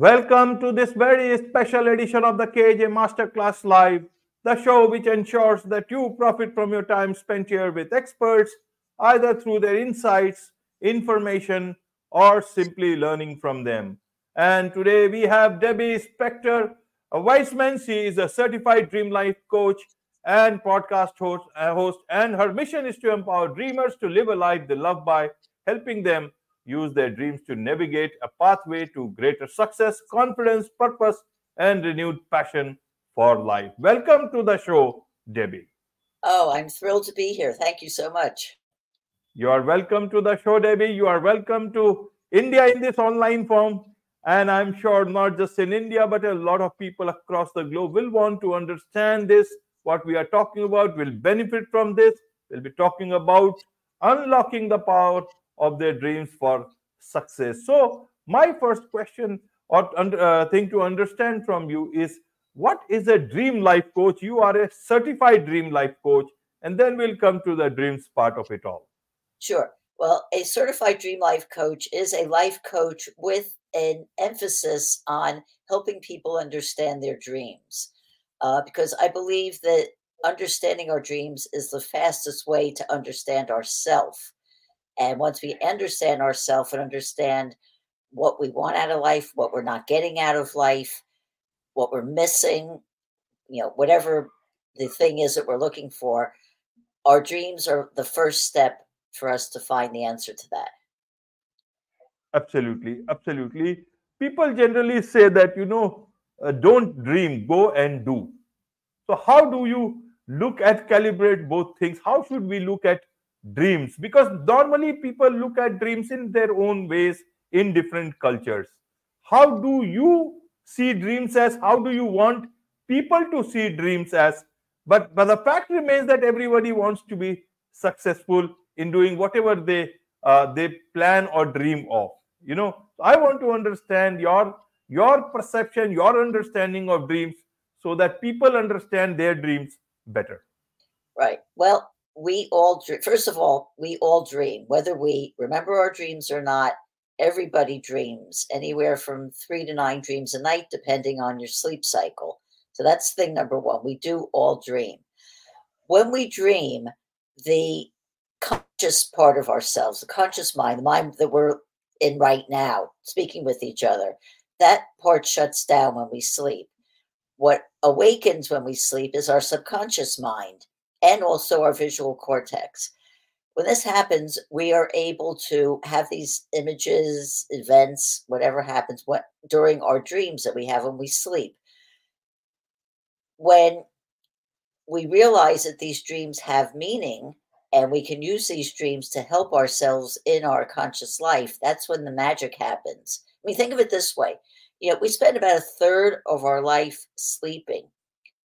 Welcome to this very special edition of the KAJ Masterclass Live, the show which ensures that you profit from your time spent here with experts, either through their insights, information, or simply learning from them. And today we have Debbie Spector Weisman. She is a certified dream life coach and podcast host, uh, host, and her mission is to empower dreamers to live a life they love by helping them use their dreams to navigate a pathway to greater success, confidence, purpose, and renewed passion for life. Welcome to the show, Debbie. Oh, I'm thrilled to be here. Thank you so much. You are welcome to the show, Debbie. You are welcome to India in this online form. And I'm sure not just in India, but a lot of people across the globe will want to understand this. What we are talking about will benefit from this. We'll be talking about unlocking the power of their dreams for success. So, my first question or uh, thing to understand from you is what is a dream life coach? You are a certified dream life coach, and then we'll come to the dreams part of it all. Sure. Well, a certified dream life coach is a life coach with an emphasis on helping people understand their dreams. Uh, because I believe that understanding our dreams is the fastest way to understand ourself. And once we understand ourselves and understand what we want out of life, what we're not getting out of life, what we're missing, you know, whatever the thing is that we're looking for, our dreams are the first step for us to find the answer to that. Absolutely. Absolutely. People generally say that, you know, uh, don't dream, go and do. So, how do you look at calibrate both things? How should we look at dreams because normally people look at dreams in their own ways in different cultures. How do you see dreams as how do you want people to see dreams as? But but the fact remains that everybody wants to be successful in doing whatever they uh, they plan or dream of. You know i want to understand your your perception your understanding of dreams so that people understand their dreams better. Right. Well we all dream. First of all, we all dream, whether we remember our dreams or not. Everybody dreams, anywhere from three to nine dreams a night, depending on your sleep cycle. So that's thing number one. We do all dream. When we dream, the conscious part of ourselves, the conscious mind, the mind that we're in right now, speaking with each other, that part shuts down when we sleep. What awakens when we sleep is our subconscious mind and also our visual cortex. When this happens, we are able to have these images, events, whatever happens what, during our dreams that we have when we sleep. When we realize that these dreams have meaning and we can use these dreams to help ourselves in our conscious life, that's when the magic happens. I mean, think of it this way you know, we spend about a third of our life sleeping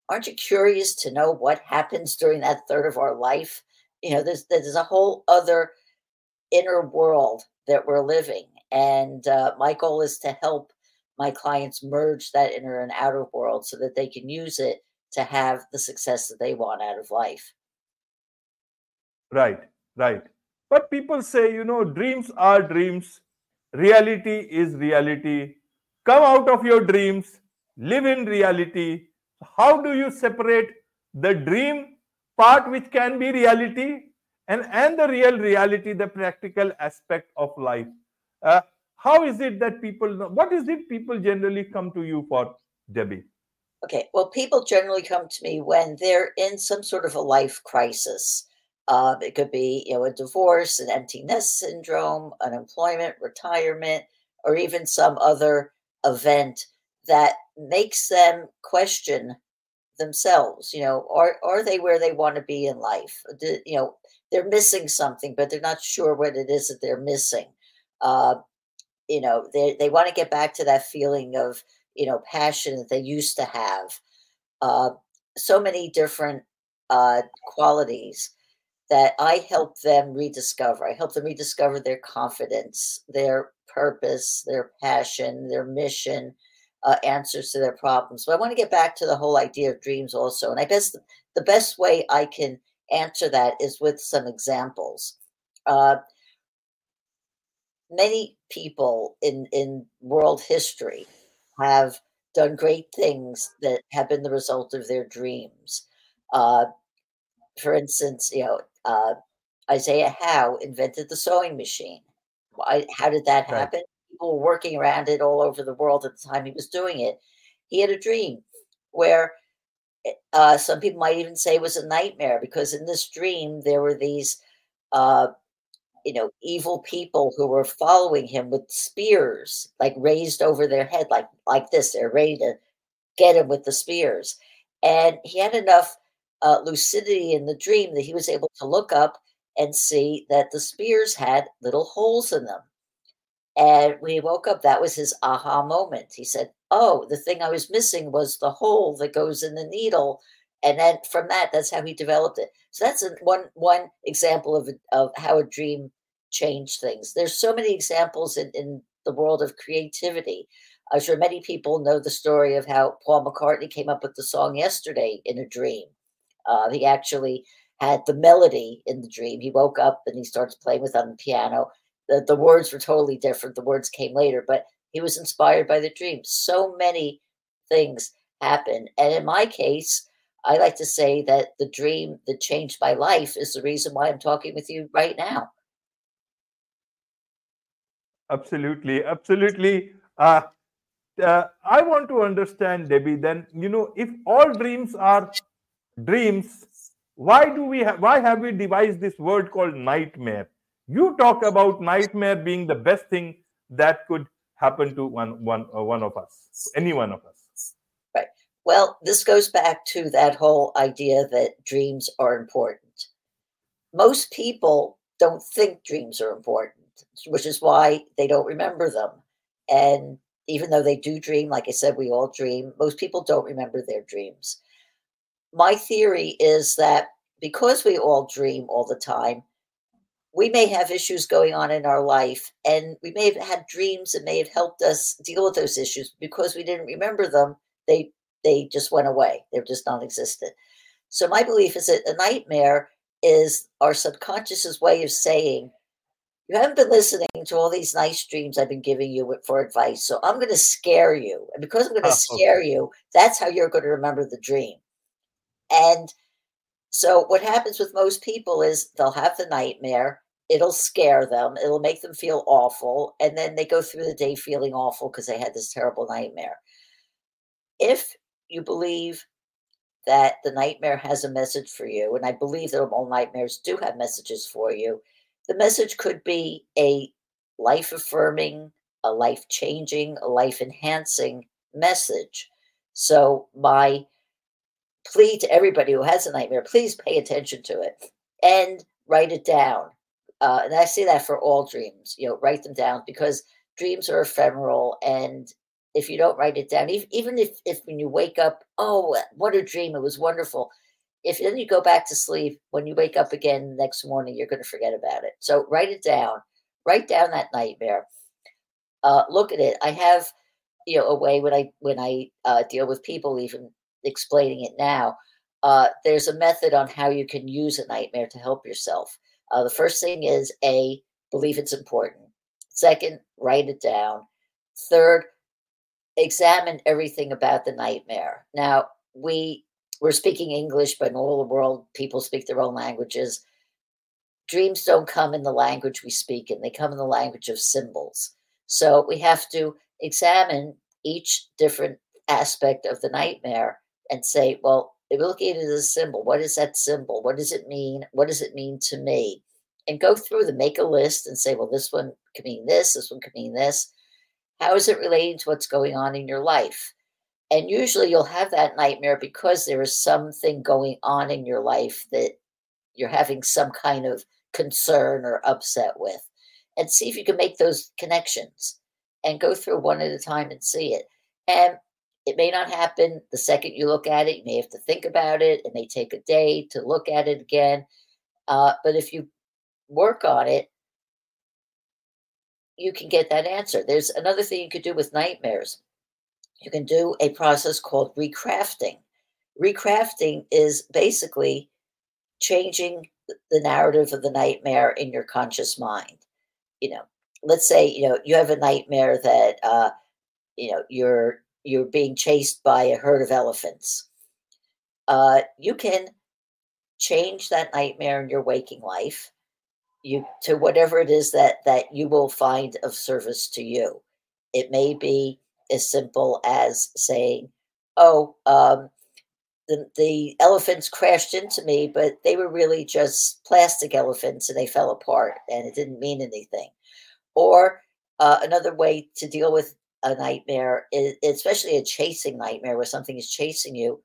aren't you curious to know what happens during that third of our life? You know, there's there's a whole other inner world that we're living, and uh, my goal is to help my clients merge that inner and outer world so that they can use it to have the success that they want out of life. Right, right. But people say, you know, dreams are dreams, reality is reality. Come out of your dreams, live in reality, how do you separate the dream part which can be reality and and the real reality the practical aspect of life? Uh, how is it that people know, what is it people generally come to you for debbie? Okay well people generally come to me when they're in some sort of a life crisis. Uh, it could be you know a divorce an empty nest syndrome unemployment retirement or even some other event that makes them question themselves you know are are they where they want to be in life? Do, you know they're missing something but they're not sure what it is that they're missing. Uh, you know they, they want to get back to that feeling of you know passion that they used to have. Uh, so many different uh, qualities that i help them rediscover. I help them rediscover their confidence their purpose their passion their mission uh, answers to their problems. But I want to get back to the whole idea of dreams also. And I guess the, the best way I can answer that is with some examples. Uh, many people in, in world history have done great things that have been the result of their dreams. Uh, for instance, you know, uh, Elias Howe invented the sewing machine. Why, how did that Right. happen? People working around it all over the world at the time he was doing it. He had a dream where eh, uh, some people might even say it was a nightmare because in this dream there were these uh, you know, evil people who were following him with spears, like raised over their head, like like this. They're ready to get him with the spears. And he had enough uh, lucidity in the dream that he was able to look up and see that the spears had little holes in them. And when he woke up, that was his aha moment. He said, Oh, the thing I was missing was the hole that goes in the needle. And then from that, that's how he developed it. So that's a, one one example of of how a dream changed things. There's so many examples in, in the world of creativity. I'm sure many people know the story of how Paul McCartney came up with the song yesterday in a dream. Uh, he actually had the melody in the dream. He woke up and he starts playing with on the piano. The, the words were totally different. The words came later, but he was inspired by the dream. So many things happen. And in my case, I like to say that the dream that changed my life is the reason why I'm talking with you right now. Absolutely, absolutely. Uh, uh, I want to understand, Debbie. Then you know, if all dreams are dreams, why do we? Why have we devised this word called nightmare? You talk about nightmare being the best thing that could happen to one one uh, one of us, any one of us. Right. Well, this goes back to that whole idea that dreams are important. Most people don't think dreams are important, which is why they don't remember them. And even though they do dream, like I said, we all dream, most people don't remember their dreams. My theory is that because we all dream all the time, we may have issues going on in our life and we may have had dreams that may have helped us deal with those issues because we didn't remember them they they just went away. They're just non-existent. So my belief is that a nightmare is our subconscious's way of saying you haven't been listening to all these nice dreams i've been giving you for advice so i'm going to scare you. And because i'm going to scare you that's how you're going to remember the dream. And so what happens with most people is they'll have the nightmare it'll scare them it'll make them feel awful and then they go through the day feeling awful because they had this terrible nightmare. If you believe that the nightmare has a message for you and i believe that all nightmares do have messages for you the message could be a life affirming a life changing a life enhancing message. So my plea to everybody who has a nightmare please pay attention to it and write it down uh, and I say that for all dreams, you know, write them down because dreams are ephemeral. And if you don't write it down, even, even if, if when you wake up, oh, what a dream, it was wonderful. If then you go back to sleep, when you wake up again next morning, you're going to forget about it. So write it down, write down that nightmare. Uh, look at it. I have, you know, a way when I when I uh, deal with people, even explaining it now. Uh, there's a method on how you can use a nightmare to help yourself. Uh, the first thing is A, believe it's important. Second, write it down. Third, examine everything about the nightmare. Now, we we're speaking English, but in all the world, people speak their own languages. Dreams don't come in the language we speak in, they come in the language of symbols. So we have to examine each different aspect of the nightmare and say, well, if we look at it as a symbol. What is that symbol? What does it mean? What does it mean to me? And go through them, make a list and say, well, this one could mean this, this one could mean this. How is it relating to what's going on in your life? And usually you'll have that nightmare because there is something going on in your life that you're having some kind of concern or upset with. And see if you can make those connections and go through one at a time and see it. And it may not happen the second you look at it. You may have to think about it. It may take a day to look at it again. Uh, but if you work on it, you can get that answer. There's another thing you could do with nightmares. You can do a process called recrafting. Recrafting is basically changing the narrative of the nightmare in your conscious mind. You know, let's say, you know, you have a nightmare that, uh, you know, you're you're being chased by a herd of elephants. Uh, you can change that nightmare in your waking life you to whatever it is that that you will find of service to you. It may be as simple as saying oh um, the, the elephants crashed into me but they were really just plastic elephants and they fell apart and it didn't mean anything. Or uh, another way to deal with a nightmare is, especially a chasing nightmare where something is chasing you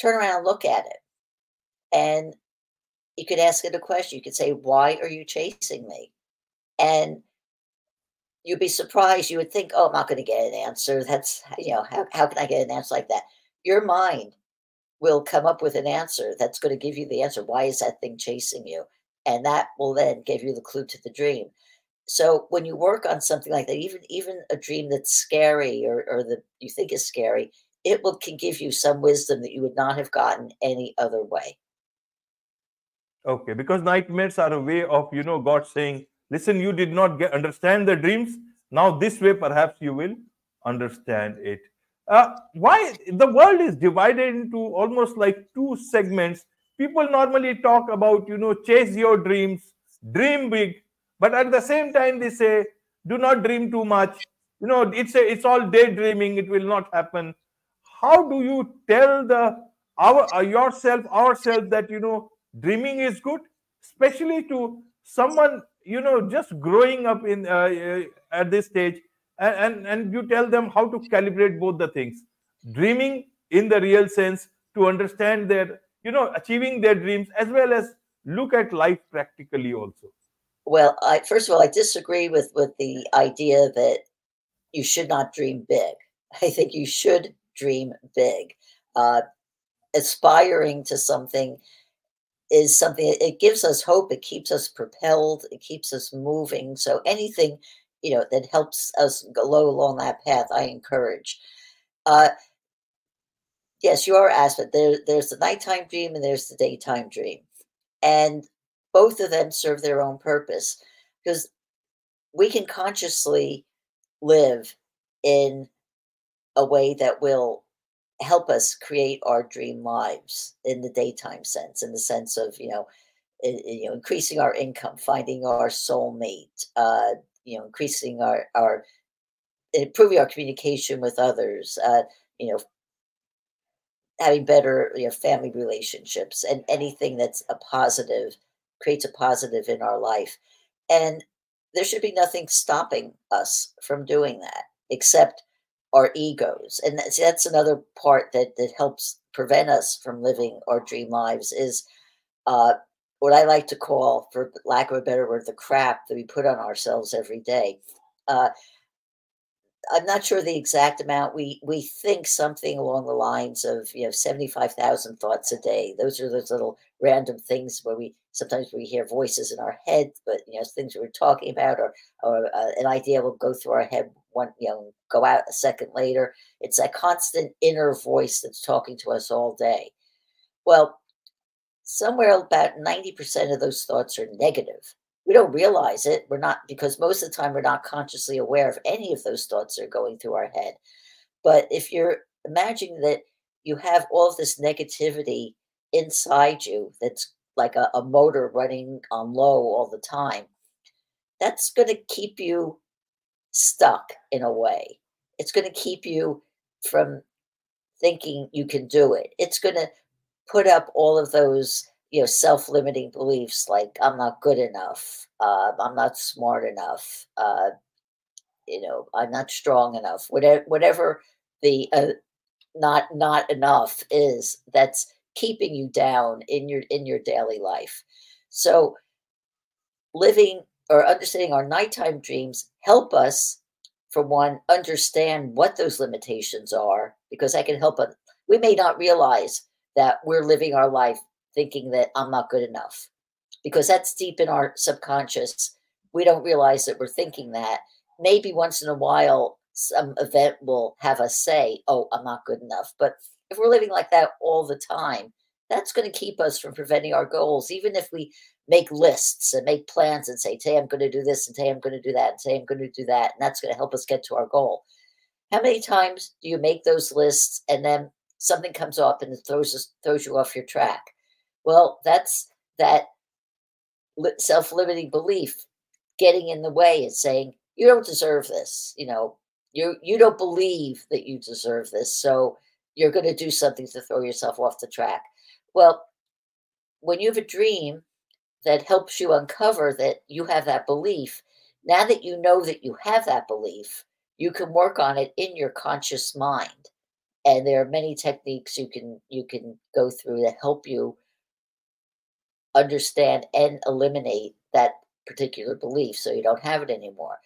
turn around and look at it. And you could ask it a question. You could say, Why are you chasing me? And you'd be surprised. You would think, Oh, I'm not going to get an answer. That's, you know, how, how can I get an answer like that? Your mind will come up with an answer that's going to give you the answer. Why is that thing chasing you? And that will then give you the clue to the dream. So when you work on something like that, even even a dream that's scary or, or that you think is scary, it will can give you some wisdom that you would not have gotten any other way. Okay, because nightmares are a way of, you know, God saying, listen, you did not get, understand the dreams. Now, this way, perhaps you will understand it. Uh, why the world is divided into almost like two segments. People normally talk about, you know, chase your dreams, dream big, but at the same time, they say, do not dream too much. You know, it's a, it's all daydreaming. It will not happen. How do you tell the our uh, yourself ourselves that you know dreaming is good especially to someone you know just growing up in uh, uh, at this stage. And, and and you tell them how to calibrate both the things. Dreaming in the real sense to understand their you know achieving their dreams as well as look at life practically also. Well i first of all i disagree with with the idea that you should not dream big. I think you should dream big. Uh, aspiring to something is something it gives us hope it keeps us propelled it keeps us moving so anything you know that helps us go along that path i encourage. Uh yes you are asked but there, there's the nighttime dream and there's the daytime dream and both of them serve their own purpose because we can consciously live in a way that will help us create our dream lives in the daytime sense, in the sense of you know, you know, increasing our income, finding our soulmate, uh, you know, increasing our our improving our communication with others, uh, you know, having better you know family relationships, and anything that's a positive creates a positive in our life, and there should be nothing stopping us from doing that except our egos. And that's, that's another part that that helps prevent us from living our dream lives is uh, what i like to call for lack of a better word the crap that we put on ourselves every day. Uh, i'm not sure the exact amount. We we think something along the lines of you know 75000 thoughts a day. Those are those little random things where we sometimes we hear voices in our head but you know things we are talking about or or uh, an idea will go through our head one, you know, go out a second later. It's that constant inner voice that's talking to us all day. Well, somewhere about 90% of those thoughts are negative. We don't realize it. We're not, because most of the time we're not consciously aware of any of those thoughts that are going through our head. But if you're imagining that you have all of this negativity inside you that's like a, a motor running on low all the time, that's going to keep you stuck in a way. It's going to keep you from thinking you can do it. It's going to put up all of those, you know, self-limiting beliefs like I'm not good enough, uh, I'm not smart enough, uh, you know, I'm not strong enough. Whatever, whatever the uh, not not enough is, that's keeping you down in your in your daily life. So living or understanding our nighttime dreams help us for one understand what those limitations are because that can help us. We may not realize that we're living our life thinking that i'm not good enough because that's deep in our subconscious. We don't realize that we're thinking that. Maybe once in a while some event will have us say oh i'm not good enough. But if we're living like that all the time that's going to keep us from preventing our goals even if we make lists and make plans and say, today I'm going to do this and today I'm going to do that and today I'm going to do that. And that's going to help us get to our goal. How many times do you make those lists and then something comes up and it throws throws you off your track? Well, that's that self-limiting belief getting in the way and saying you don't deserve this. You know, you you don't believe that you deserve this, so you're going to do something to throw yourself off the track. Well, when you have a dream that helps you uncover that you have that belief, now that you know that you have that belief, you can work on it in your conscious mind. And there are many techniques you can you can go through that help you understand and eliminate that particular belief so you don't have it anymore.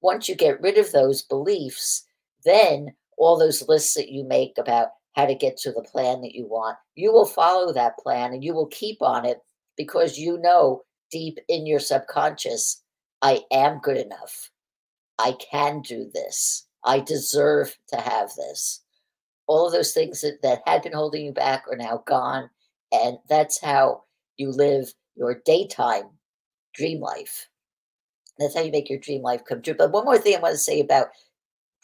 Once you get rid of those beliefs, then all those lists that you make about how to get to the plan that you want, you will follow that plan and you will keep on it because you know deep in your subconscious, I am good enough. I can do this. I deserve to have this. All of those things that, that had been holding you back are now gone. And that's how you live your daytime dream life. That's how you make your dream life come true. But one more thing I want to say about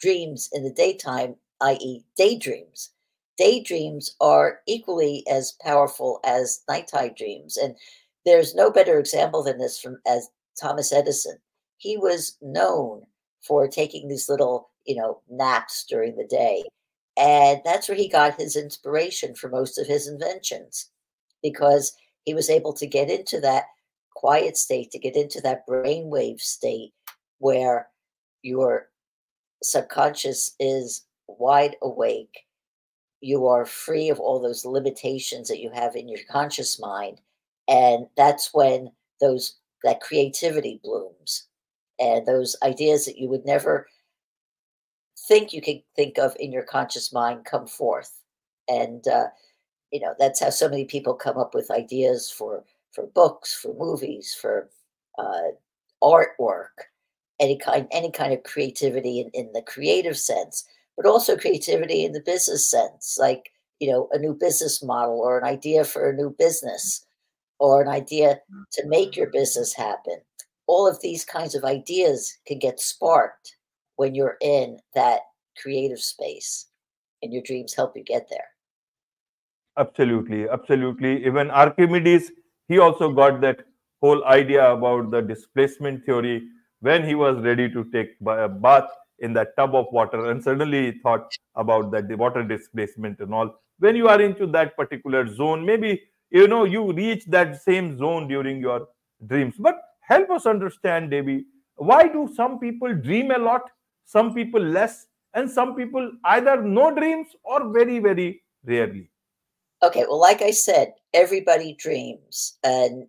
dreams in the daytime, i.e., daydreams daydreams are equally as powerful as nighttime dreams. And there's no better example than this from as Thomas Edison. He was known for taking these little, you know, naps during the day. And that's where he got his inspiration for most of his inventions because he was able to get into that quiet state, to get into that brainwave state where your subconscious is wide awake you are free of all those limitations that you have in your conscious mind and that's when those that creativity blooms and those ideas that you would never think you could think of in your conscious mind come forth. And uh, you know that's how so many people come up with ideas for for books for movies for uh, artwork any kind any kind of creativity in, in the creative sense but also creativity in the business sense, like, you know, a new business model or an idea for a new business or an idea to make your business happen. All of these kinds of ideas can get sparked when you're in that creative space and your dreams help you get there. Absolutely, absolutely. Even Archimedes, he also got that whole idea about the displacement theory when he was ready to take a bath in that tub of water and suddenly thought about that the water displacement and all. When you are into that particular zone maybe you know you reach that same zone during your dreams. But help us understand debbie why do some people dream a lot some people less and some people either no dreams or very very rarely? Okay well like i said everybody dreams and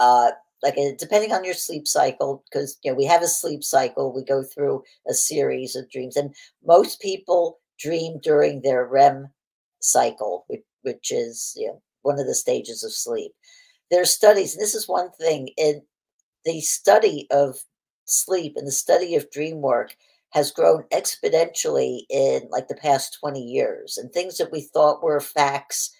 uh like depending on your sleep cycle because you know we have a sleep cycle we go through a series of dreams and most people dream during their REM cycle which, which is you know one of the stages of sleep. There are studies and this is one thing in the study of sleep and the study of dream work has grown exponentially in like the past 20 years and things that we thought were facts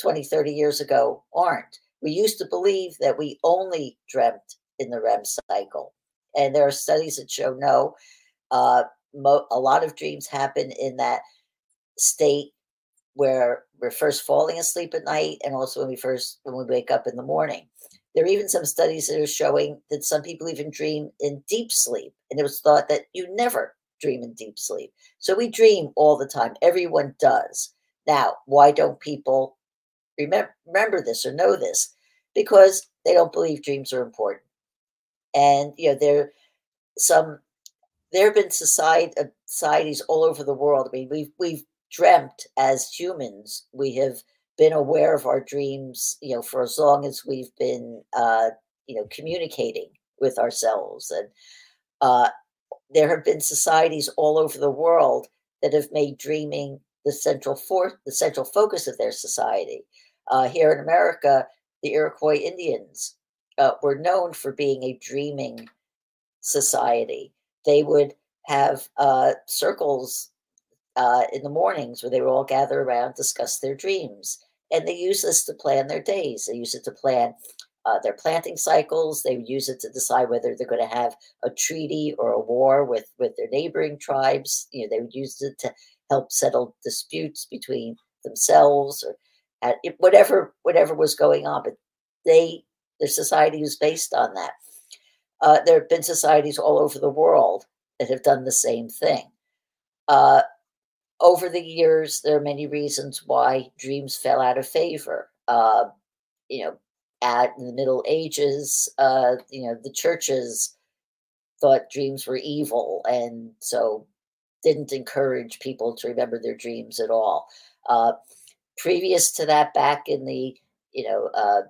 20 30 years ago aren't we used to believe that we only dreamt in the REM cycle. And there are studies that show no, uh, mo- a lot of dreams happen in that state where we're first falling asleep at night and also when we first when we wake up in the morning. There are even some studies that are showing that some people even dream in deep sleep and it was thought that you never dream in deep sleep. So we dream all the time. Everyone does. Now why don't people remember, remember this or know this because they don't believe dreams are important. And you know, there some there have been society, uh, societies all over the world. I mean, we've we've dreamt as humans. We have been aware of our dreams, you know, for as long as we've been, uh, you know, communicating with ourselves. And uh, there have been societies all over the world that have made dreaming the central for the central focus of their society. Uh, here in America, the Iroquois Indians uh, were known for being a dreaming society. They would have uh, circles uh, in the mornings where they would all gather around, discuss their dreams. And they use this to plan their days. They use it to plan uh, their planting cycles. They would use it to decide whether they're going to have a treaty or a war with with their neighboring tribes. You know, they would use it to help settle disputes between themselves or at whatever whatever was going on. But they their society was based on that. Uh, there have been societies all over the world that have done the same thing. Uh, over the years, there are many reasons why dreams fell out of favor. Uh, you know, at in the Middle Ages, uh, you know, the churches thought dreams were evil, and so didn't encourage people to remember their dreams at all. Previous to that, back in the you know uh,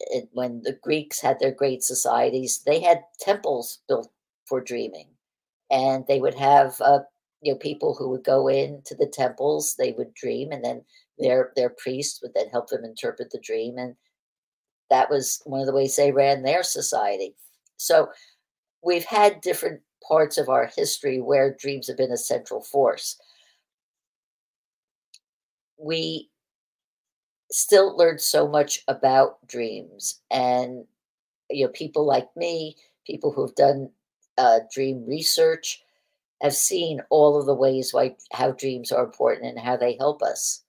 it, when the Greeks had their great societies, they had temples built for dreaming, and they would have uh, you know people who would go into the temples. They would dream, and then their their priests would then help them interpret the dream, and that was one of the ways they ran their society. So we've had different parts of our history where dreams have been a central force. We still learn so much about dreams, and you know, people like me, people who've done uh, dream research, have seen all of the ways why how dreams are important and how they help us.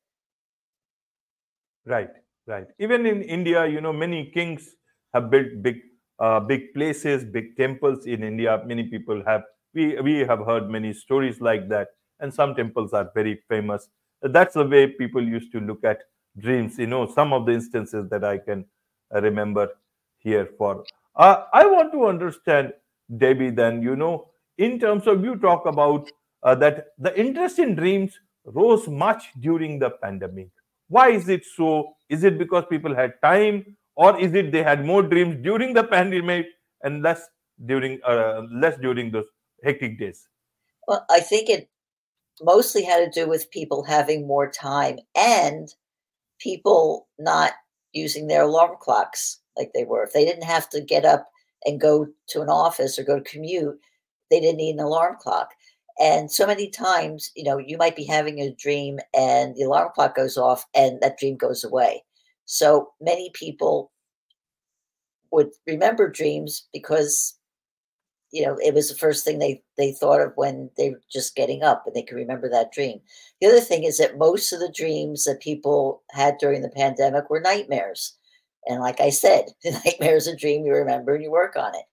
Right. Right. Even in India, you know, many kings have built big, uh, big places, big temples in India. Many people have. We we have heard many stories like that, and some temples are very famous. That's the way people used to look at dreams. You know, some of the instances that I can uh, remember here. For uh, I want to understand, Debbie. Then you know, in terms of you talk about uh, that the interest in dreams rose much during the pandemic why is it so? Is it because people had time, or is it they had more dreams during the pandemic and less during uh, less during those hectic days? Well, I think it mostly had to do with people having more time and people not using their alarm clocks like they were. If they didn't have to get up and go to an office or go to commute, they didn't need an alarm clock. And so many times, you know, you might be having a dream and the alarm clock goes off and that dream goes away. So many people would remember dreams because you know it was the first thing they they thought of when they were just getting up and they could remember that dream. The other thing is that most of the dreams that people had during the pandemic were nightmares. And like i said the nightmare is a dream you remember and you work on it.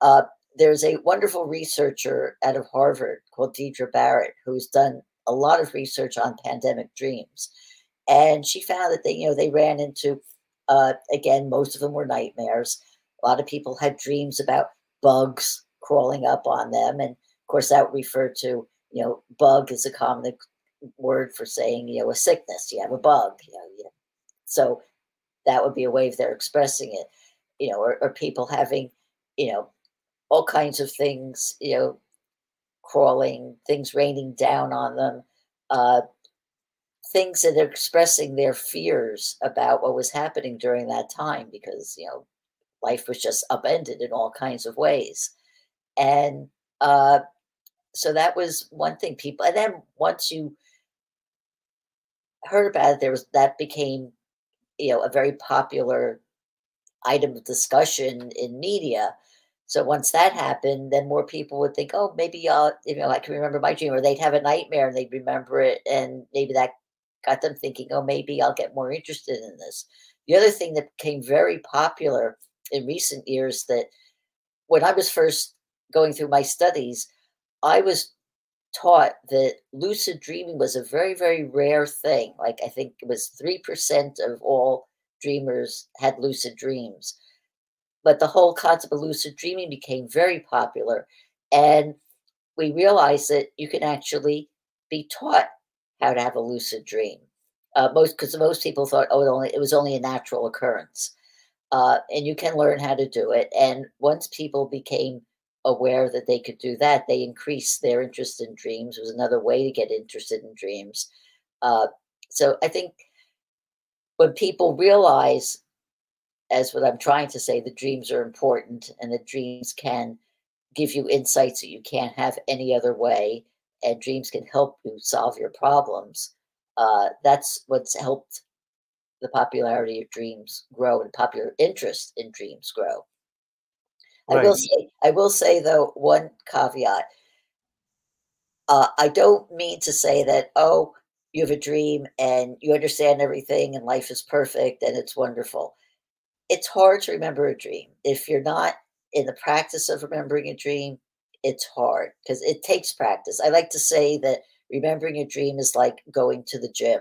Uh, there's a wonderful researcher out of Harvard called Deirdre Barrett who's done a lot of research on pandemic dreams, and she found that they, you know, they ran into, uh, again, most of them were nightmares. A lot of people had dreams about bugs crawling up on them, and of course that referred to, you know, bug is a common word for saying, you know, a sickness. You have a bug, you know, you know. so that would be a way of their expressing it, you know, or, or people having, you know, all kinds of things, you know, crawling, things raining down on them, uh, things that are expressing their fears about what was happening during that time because, you know, life was just upended in all kinds of ways. And uh, so that was one thing people, and then once you heard about it, there was that became, you know, a very popular item of discussion in media so once that happened, then more people would think, oh, maybe I'll, you know, I can remember my dream, or they'd have a nightmare and they'd remember it, and maybe that got them thinking, oh, maybe I'll get more interested in this. The other thing that became very popular in recent years that when I was first going through my studies, I was taught that lucid dreaming was a very, very rare thing. Like I think it was 3% of all dreamers had lucid dreams but the whole concept of lucid dreaming became very popular. And we realized that you can actually be taught how to have a lucid dream. Uh, most because most people thought, oh, it only it was only a natural occurrence, uh, and you can learn how to do it. And once people became aware that they could do that, they increased their interest in dreams. It was another way to get interested in dreams. Uh, so I think when people realize as what I'm trying to say, the dreams are important and the dreams can give you insights that you can't have any other way, and dreams can help you solve your problems. Uh, that's what's helped the popularity of dreams grow and popular interest in dreams grow. I will say, I will say though, one caveat. Uh, I don't mean to say that, oh, you have a dream and you understand everything and life is perfect and it's wonderful. It's hard to remember a dream. If you're not in the practice of remembering a dream, it's hard because it takes practice. I like to say that remembering a dream is like going to the gym.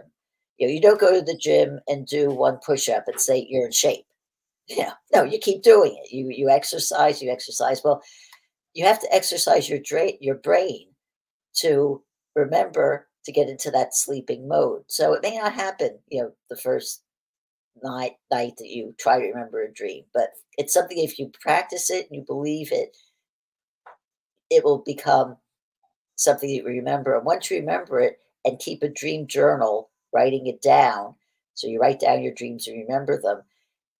You know, you don't go to the gym and do one push up and say you're in shape. Yeah, no, you keep doing it. You you exercise, you exercise. Well, you have to exercise your dra- your brain to remember to get into that sleeping mode. So it may not happen, you know, the first night night that you try to remember a dream, but it's something if you practice it and you believe it, it will become something you remember. And once you remember it and keep a dream journal, writing it down, so you write down your dreams and remember them,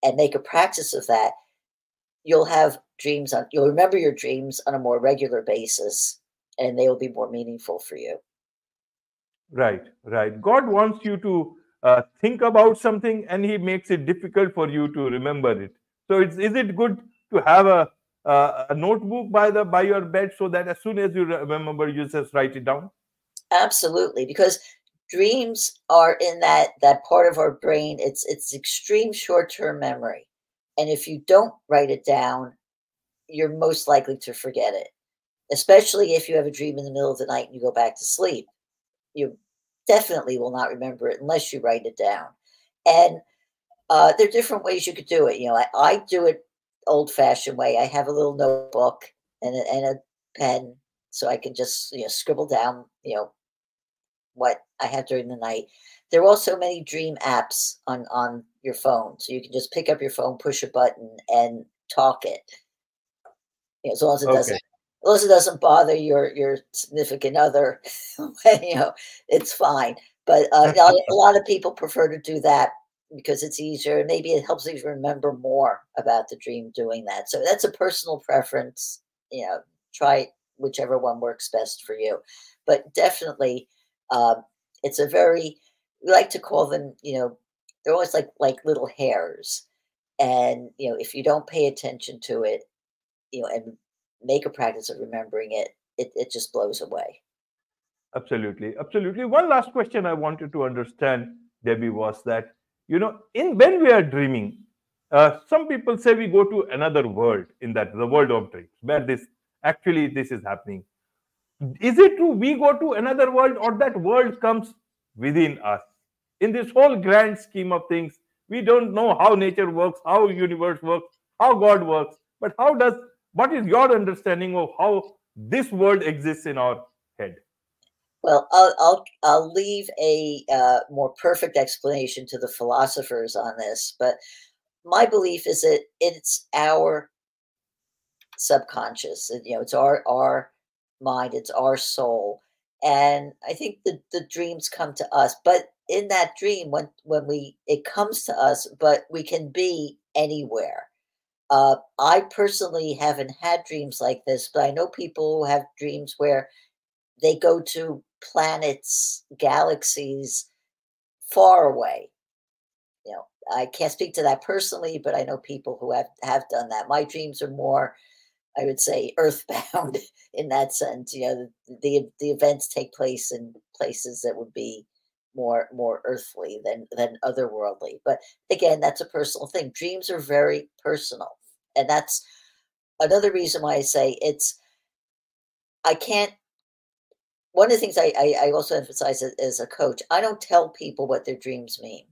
and make a practice of that, you'll have dreams on. You'll remember your dreams on a more regular basis, and they will be more meaningful for you. Right, right. God wants you to uh, think about something, and He makes it difficult for you to remember it. So, it's, is it good to have a uh, a notebook by the by your bed so that as soon as you remember you just write it down absolutely because dreams are in that that part of our brain it's it's extreme short-term memory. And if you don't write it down you're most likely to forget it especially if you have a dream in the middle of the night and you go back to sleep. You definitely will not remember it unless you write it down. And uh, there are different ways you could do it you know I, I do it old fashioned way. I have a little notebook and a, and a pen so I can just you know scribble down you know what I have during the night. There are also many dream apps on on your phone, so you can just pick up your phone, push a button, and talk it. You know, as long as it okay. doesn't, as long as it doesn't bother your your significant other, you know, it's fine. But uh, a lot of people prefer to do that because it's easier. Maybe it helps you remember more about the dream doing that. So that's a personal preference. You know, try whichever one works best for you. But definitely, uh, it's a very we like to call them. You know, they're always like like little hairs, and you know, if you don't pay attention to it, you know, and make a practice of remembering it, it, it just blows away. Absolutely, absolutely. One last question I wanted to understand, Debbie, was that you know in when we are dreaming uh, some people say we go to another world in that the world of dreams where this actually this is happening is it true we go to another world or that world comes within us in this whole grand scheme of things we don't know how nature works how universe works how god works but how does what is your understanding of how this world exists in our head well, I'll I'll, I'll leave a uh, more perfect explanation to the philosophers on this, but my belief is that it's our subconscious. You know, it's our our mind, it's our soul, and I think the the dreams come to us. But in that dream, when when we it comes to us, but we can be anywhere. Uh, I personally haven't had dreams like this, but I know people who have dreams where they go to planets, galaxies far away. You know, I can't speak to that personally, but I know people who have, have done that. My dreams are more, I would say, earthbound in that sense. You know, the, the, the events take place in places that would be more more earthly than than otherworldly. But again, that's a personal thing. Dreams are very personal, and that's another reason why I say it's. I can't one of the things I, I, I also emphasize as a coach, I don't tell people what their dreams mean.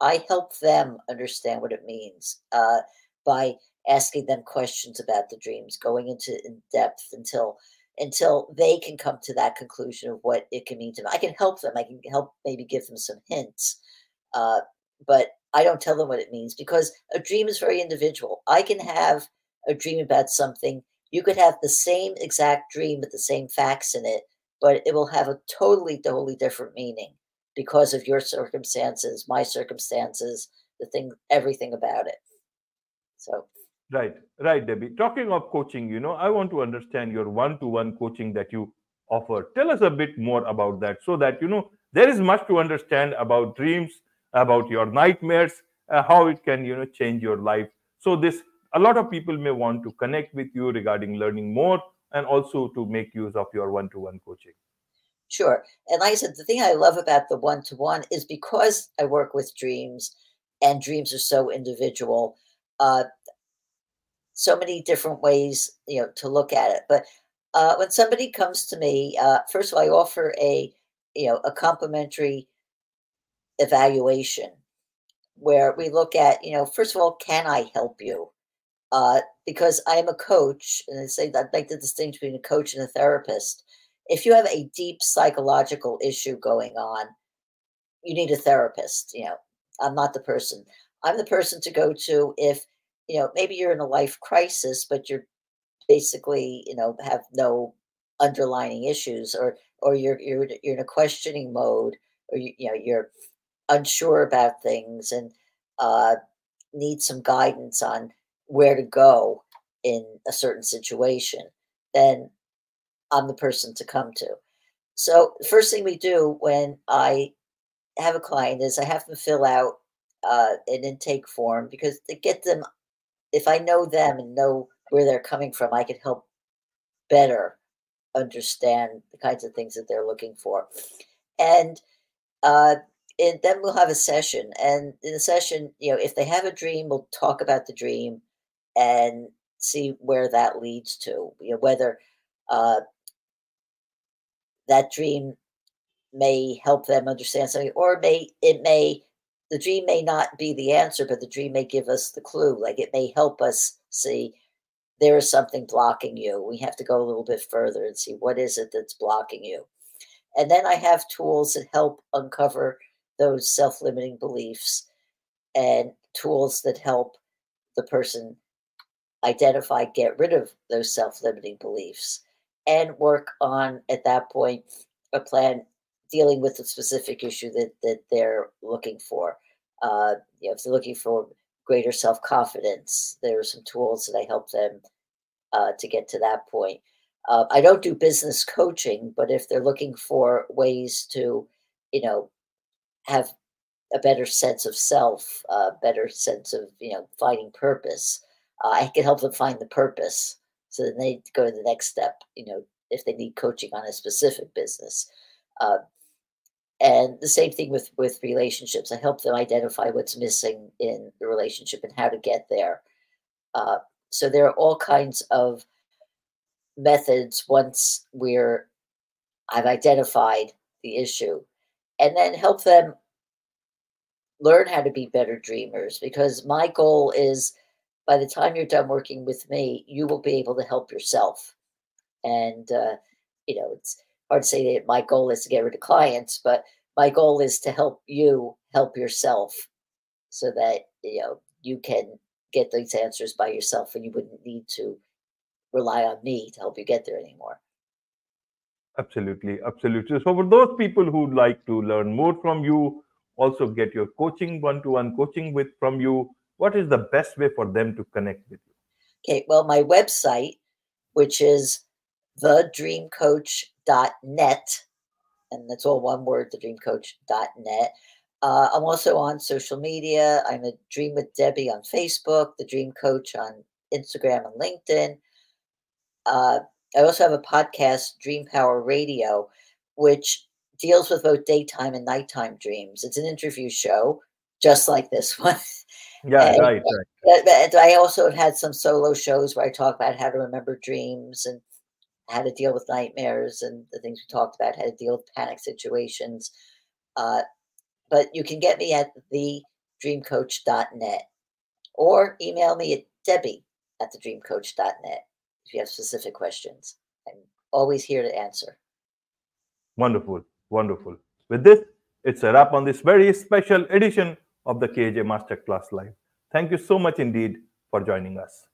I help them understand what it means uh, by asking them questions about the dreams, going into in depth until until they can come to that conclusion of what it can mean to them. I can help them. I can help maybe give them some hints, uh, but I don't tell them what it means because a dream is very individual. I can have a dream about something. You could have the same exact dream with the same facts in it, but it will have a totally, totally different meaning because of your circumstances, my circumstances, the thing, everything about it. So, right, right, Debbie. Talking of coaching, you know, I want to understand your one to one coaching that you offer. Tell us a bit more about that so that, you know, there is much to understand about dreams about your nightmares, uh, how it can you know change your life. So this a lot of people may want to connect with you regarding learning more and also to make use of your one-to-one coaching. Sure. And like I said, the thing I love about the one to one is because I work with dreams and dreams are so individual, uh, so many different ways, you know, to look at it. But uh, when somebody comes to me, uh, first of all, I offer a, you know, a complimentary evaluation where we look at, you know, first of all, can I help you? Uh, because I am a coach, and I say that make the distinction between a coach and a therapist if you have a deep psychological issue going on, you need a therapist. You know, I'm not the person. I'm the person to go to if, you know, maybe you're in a life crisis, but you're basically, you know, have no underlining issues or or you're you're you're in a questioning mode or you, you know you're unsure about things and uh, need some guidance on where to go in a certain situation then I'm the person to come to. So, first thing we do when I have a client is I have them fill out uh, an intake form because to get them, if I know them and know where they're coming from, I can help better understand the kinds of things that they're looking for. And uh, and then we'll have a session. And in the session, you know, if they have a dream, we'll talk about the dream and see where that leads to. You know, whether uh, that dream may help them understand something, or may it may the dream may not be the answer, but the dream may give us the clue. Like it may help us see there is something blocking you. We have to go a little bit further and see what is it that's blocking you. And then I have tools that help uncover those self-limiting beliefs and tools that help the person identify, get rid of those self-limiting beliefs and work on at that point a plan dealing with the specific issue that that they're looking for. Uh, you know, if they're looking for greater self confidence, there are some tools that I help them uh, to get to that point. Uh, I don't do business coaching, but if they're looking for ways to, you know, have a better sense of self, a better sense of you know finding purpose, uh, I can help them find the purpose so then they go to the next step, you know, if they need coaching on a specific business. Uh, and the same thing with with relationships. I help them identify what's missing in the relationship and how to get there. Uh, so there are all kinds of methods once we're I've identified the issue, and then help them learn how to be better dreamers. Because my goal is by the time you're done working with me, you will be able to help yourself. And, uh, you know, it's hard to say that my goal is to get rid of clients, but my goal is to help you help yourself so that, you know, you can get these answers by yourself and you wouldn't need to rely on me to help you get there anymore. Absolutely, absolutely. So, for those people who'd like to learn more from you, also get your coaching, one to one coaching with from you, what is the best way for them to connect with you? Okay, well, my website, which is thedreamcoach.net, and that's all one word, The Dream Coach thedreamcoach.net. Uh, I'm also on social media. I'm a Dream with Debbie on Facebook, the Dream Coach on Instagram and LinkedIn. Uh, I also have a podcast, Dream Power Radio, which deals with both daytime and nighttime dreams. It's an interview show, just like this one. Yeah, and, right, right. I also have had some solo shows where I talk about how to remember dreams and how to deal with nightmares and the things we talked about, how to deal with panic situations. Uh, but you can get me at thedreamcoach.net or email me at debbie at thedreamcoach.net if you have specific questions. I'm always here to answer. Wonderful, wonderful. With this, it's a wrap on this very special edition of the KAJ Masterclass Live. Thank you so much indeed for joining us.